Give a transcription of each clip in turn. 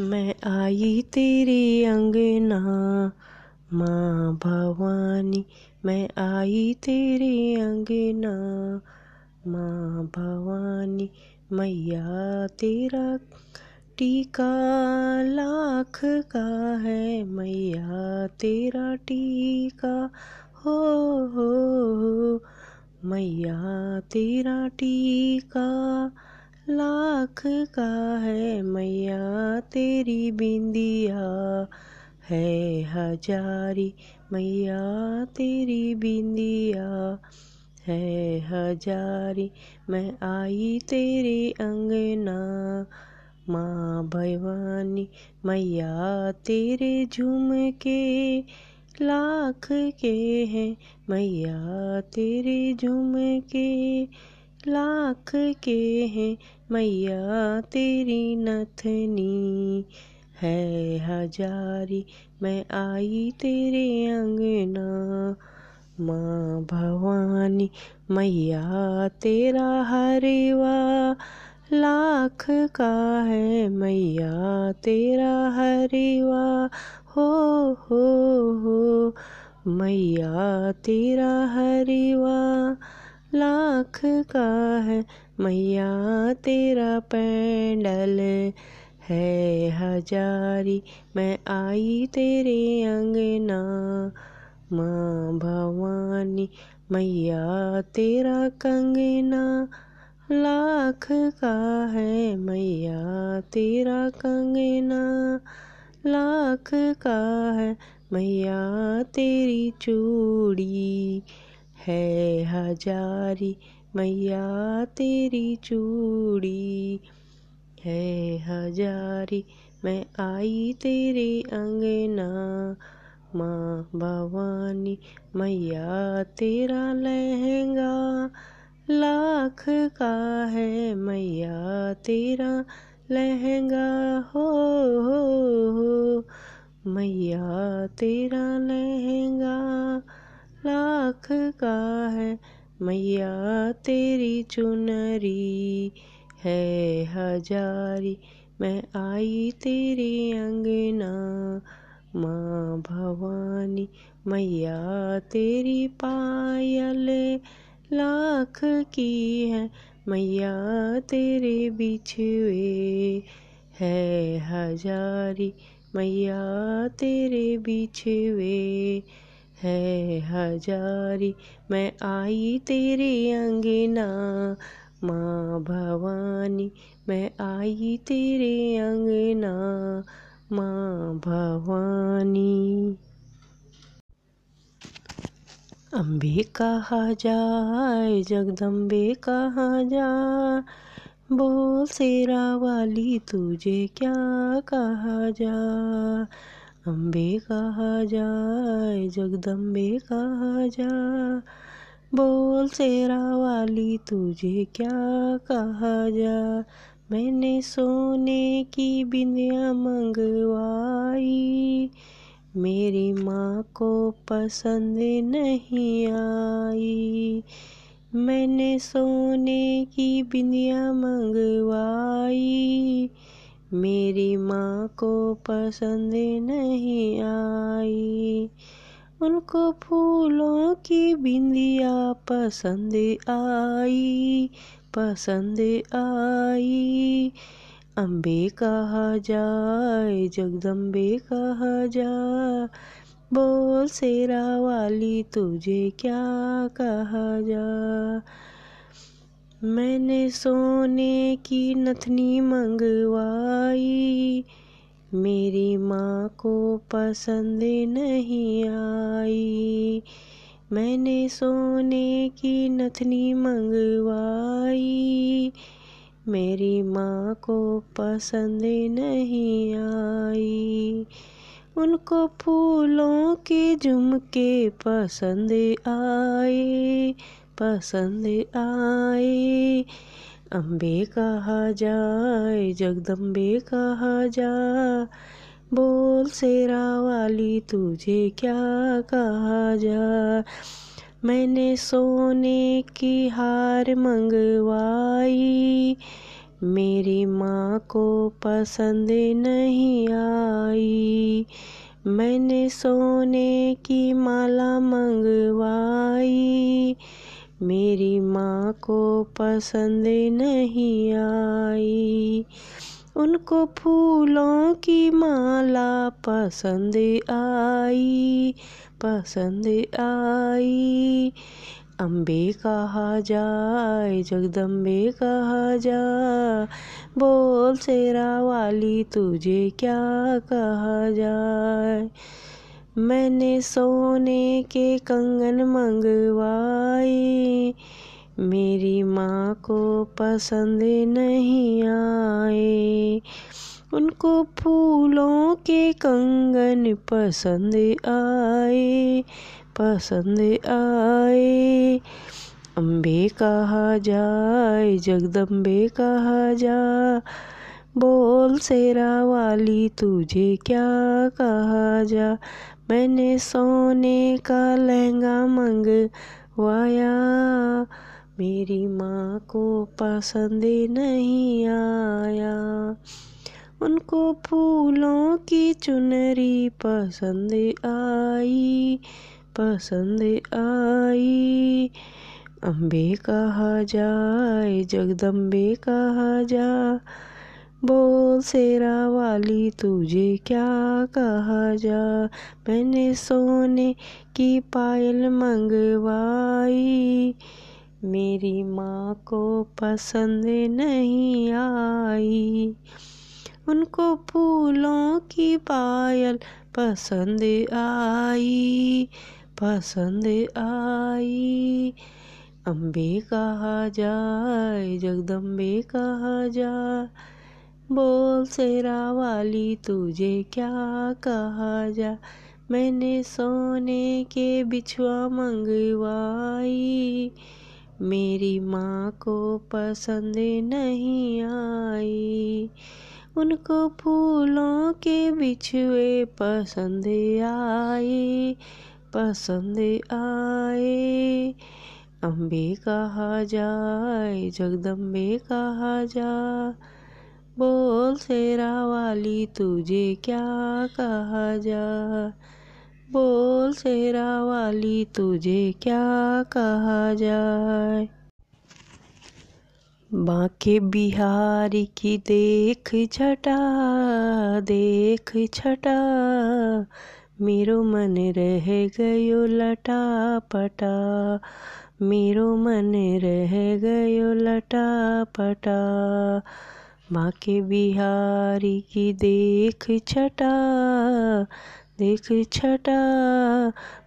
मैं आई तेरे अंगना, माँ भवानी। मैं आई तेरे अंगना, माँ भवानी। मैया तेरा टीका लाख का है, मैया तेरा टीका। हो हो मैया तेरा टीका। लाख का है मैया, तेरी बिंदिया है हजारी। मैया, तेरी बिंदिया है हजारी। मैं आई तेरे अंगना, माँ भवानी। मैया, तेरे झुमके लाख के हैं। मैया, तेरे झुमके लाख के हैं। मैया तेरी नथनी है हजारी, मैं आई तेरे अंगना। माँ भवानी, मैया तेरा हरेवा लाख का है। मैया तेरा हरेवा, हो हो हो। मैया तेरा हरेवा लाख का है। मैया, तेरा पैंडल है हजारी। मैं आई तेरे अंगना, माँ भवानी। मैया, तेरा कंगना लाख का है। मैया, तेरा कंगना लाख का है। मैया, तेरी चूड़ी है हजारी, मैया तेरी चूड़ी। है हजारी, मैं आई तेरे अंगना। माँ भवानी, मैया तेरा लहंगा। लाख का है मैया तेरा लहंगा। हो हो हो, मैया तेरा लहंगा। लाख का है। मैया तेरी चुनरी है हजारी। मैं आई तेरे अंगना, माँ भवानी। मैया तेरी पायल लाख की है। मैया तेरे बिछुए है हजारी। मैया तेरे बिछुए है हजारी, मैं आई तेरे अंगना। माँ भवानी, मैं आई तेरे अंगना। माँ भवानी। अम्बे कहा जाए, जगदम्बे कहा जा बोल सेरा वाली तुझे क्या कहा जाए। अम्बे कहा जाए, जगदम्बे कहा जा बोल सेरा वाली तुझे क्या कहा जा मैंने सोने की बिंदिया मंगवाई, मेरी माँ को पसंद नहीं आई। मैंने सोने की बिंदिया मंगवाई मेरी माँ को पसंद नहीं आई। उनको फूलों की बिंदिया पसंद आई पसंद आई। अम्बे कहा जाए, जगदम्बे कहा जा, बोल सेरा वाली तुझे क्या कहा जा। मैंने सोने की नथनी मंगवाई। मेरी माँ को पसंद नहीं आई। मैंने सोने की नथनी मंगवाई। मेरी माँ को पसंद नहीं आई। उनको फूलों के झुमके पसंद आए। पसंद आए अम्बे कहा जाए, जगदम्बे कहा जा। बोल सेरा वाली, तुझे क्या कहा जा? मैंने सोने की हार मंगवाई। मेरी माँ को पसंद नहीं आई। मैंने सोने की माला मंगवाई। मेरी माँ को पसंद नहीं आई। उनको फूलों की माला पसंद आई पसंद आई। अम्बे कहा जाए, जगदम्बे कहा जा बोल सेरा वाली तुझे क्या कहा जाए? मैंने सोने के कंगन मंगवाए। मेरी माँ को पसंद नहीं आए। उनको फूलों के कंगन पसंद आए पसंद आए। अम्बे कहा जाए जगदम्बे कहा जा। बोल सेरा वाली, तुझे क्या कहा जा? मैंने सोने का लहंगा मंगवाया। मेरी माँ को पसंद नहीं आया। उनको फूलों की चुनरी पसंद आई पसंद आई। अम्बे कहा जाए, जगदम्बे कहा जा बोल सेरा वाली, तुझे क्या कहा जा? मैंने सोने की पायल मंगवाई। मेरी माँ को पसंद नहीं आई। उनको फूलों की पायल पसंद आई पसंद आई। अम्बे कहा जाए, जगदम्बे कहा जा। बोल सेरा वाली, तुझे क्या कहा जा? मैंने सोने के बिछुआ मंगवाई। मेरी माँ को पसंद नहीं आई। उनको फूलों के बिछुए पसंद आए पसंद आए। अम्बे कहा जाए, जगदम्बे कहा जा। बोल शेरा वाली, तुझे क्या कहा जा? बोल शेरा वाली, तुझे क्या कहा जाए? बाके बिहारी की देख छटा देख छटा। मेरो मन रह गयो लटा पटा मेरो मन रह गयो लटा पटा बाके बिहारी की देख छटा देख छटा,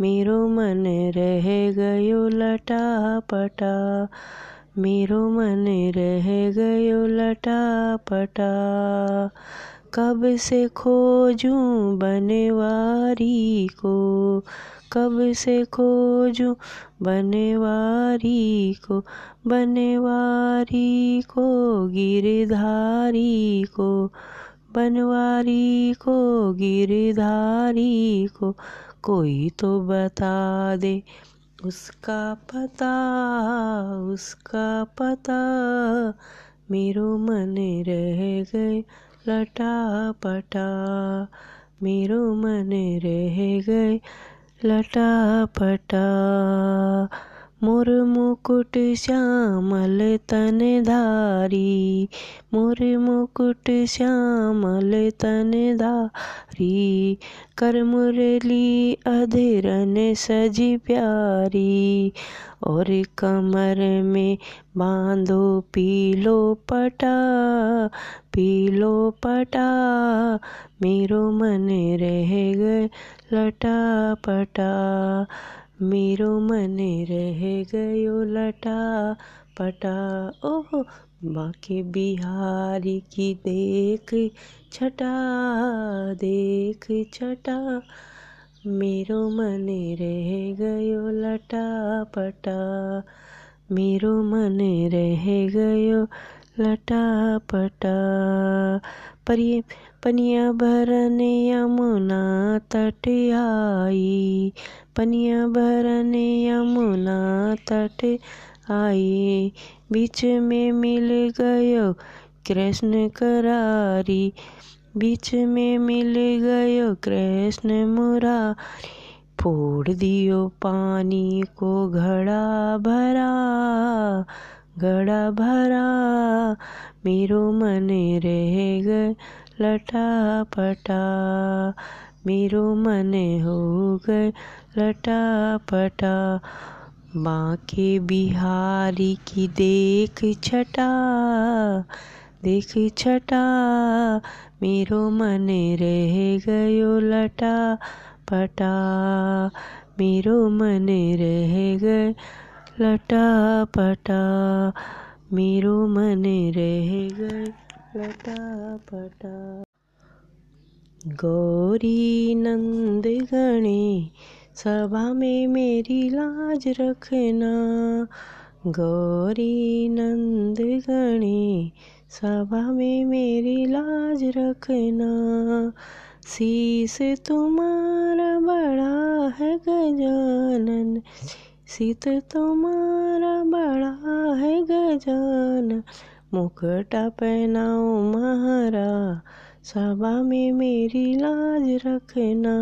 मेरो मन रह गयो लटा पटा मेरो मन रह गयो लटा पटा कब से खोजूं बनवारी को? कब से खोजूं बनवारी को? बनवारी को, गिरधारी को? बनवारी को, गिरधारी को? कोई तो बता दे, उसका पता उसका पता। मेरो मन रह गए लटा पटा मेरो मन रह गए। लटा पटा मोर मुकुट श्यामल तन धारी मोर मुकुट श्यामल तन धारी कर मुरली अधेरन सजी प्यारी। और कमर में बांधो, पीलो पटा पीलो पटा, मेरो मन रह गए लटा पटा, मेरो मन रह गयो लटा पटा। ओह, बाके बिहारी की देख, छटा देख, छटा मेरो मन रह गयो लटा पटा मेरो मन रह गयो लटा पटा परिए पनिया भरन यमुना तट आई। पनिया भरन यमुना तट आई। बीच में मिल गयो कृष्ण करारी। बीच में मिल गयो कृष्ण मुरारी। फोड़ दियो पानी को घड़ा भरा घड़ा भरा। मेरो मन रह गए लटा पटा मेरो मन हो गए लटा पटा बांके बिहारी की देख छटा देख छटा, मेरो मन रह गयो लटा, पटा। मेरो मन रह गए लटा, पटा। मेरो मन रह गए लटा, पटा। गौरी नंद गणे, सभा में मेरी लाज रखना। गौरी नंद गणे सभा में मेरी लाज रखना। शीस तुम्हारा बड़ा है गजानन। सीत तुम्हारा बड़ा है गजानन। मुकुटा पहनाओ महारा। सभा में मेरी लाज रखना।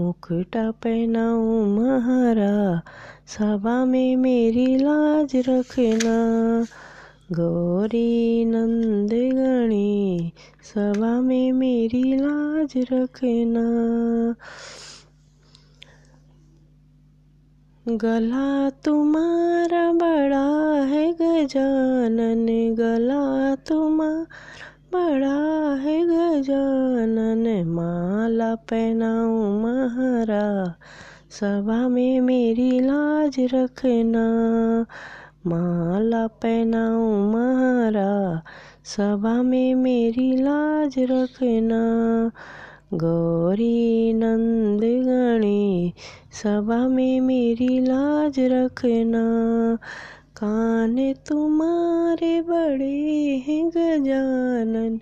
मुकुटा पहनाओ महारा। सभा में मेरी लाज रखना। गौरी नंद गणी सभा में मेरी लाज रखना। गला तुम्हारा बड़ा है गजानन, गला तुम्हारा बड़ा है गजानन, माला पहनाओ महारा, सभा में मेरी लाज रखना। माला पहनाओ महारा सभा में मेरी लाज रखना। गौरी नंद गणे, सभा में मेरी लाज रखना। कान तुम्हारे बड़े हैं गजानन,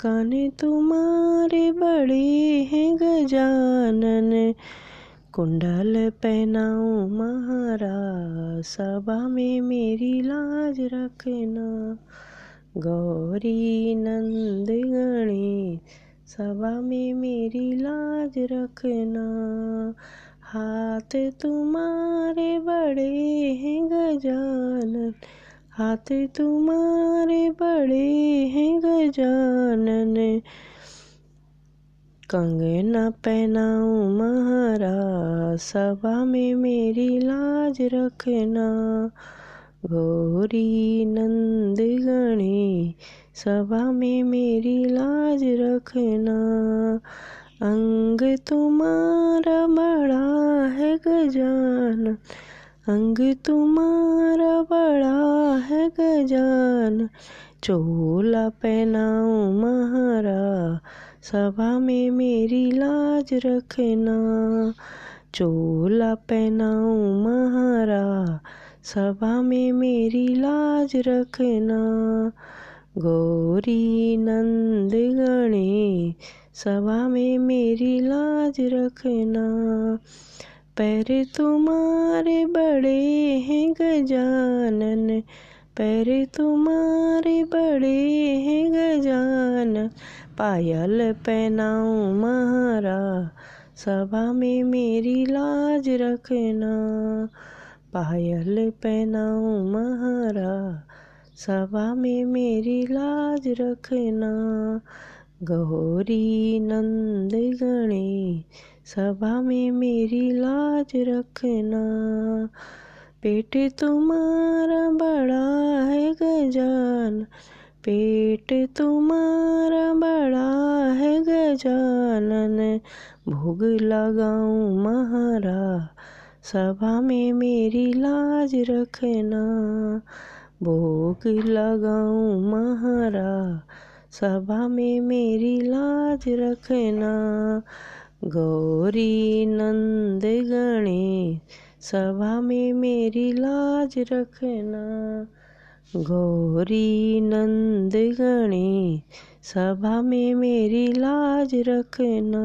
कान तुम्हारे बड़े हैं गजानन। कुंडल पहनाओ महारा सभा में मेरी लाज रखना। गौरी नंद गणे सभा में मेरी लाज रखना। हाथ तुम्हारे बड़े हैं गजानन, हाथ तुम्हारे बड़े हैं गजानन। कंगना पहनाओ महारा, सभा में मेरी लाज रखना। गौरी नंद गणे, सभा में मेरी लाज रखना। अंग तुम्हारा बड़ा है गजान, अंग तुम्हारा बड़ा है गजान। चोला पहनाओ महारा सभा में मेरी लाज रखना, चोला पहनाओ महारा। सभा में मेरी लाज रखना, गौरी नंद गणे। सभा में मेरी लाज रखना, पैर तुम्हारे बड़े हैं गजानन। पैर तुम्हारे बड़े हैं गजानन। पायल पहनाओ महारा, सभा में मेरी लाज रखना। पायल पहनाओ महारा, सभा में मेरी लाज रखना। गौरी नंद गणे, सभा में मेरी लाज रखना। पेट तुम्हारा बड़ा है गजान पेट तुम्हारा बड़ा है गजानन, भोग लगाऊँ महारा, सभा में मेरी लाज रखना, भोग लगाऊँ महारा, सभा में मेरी लाज रखना। गौरी नंद गणे सभा में मेरी लाज रखना। गौरी नंद गणी सभा में मेरी लाज रखना।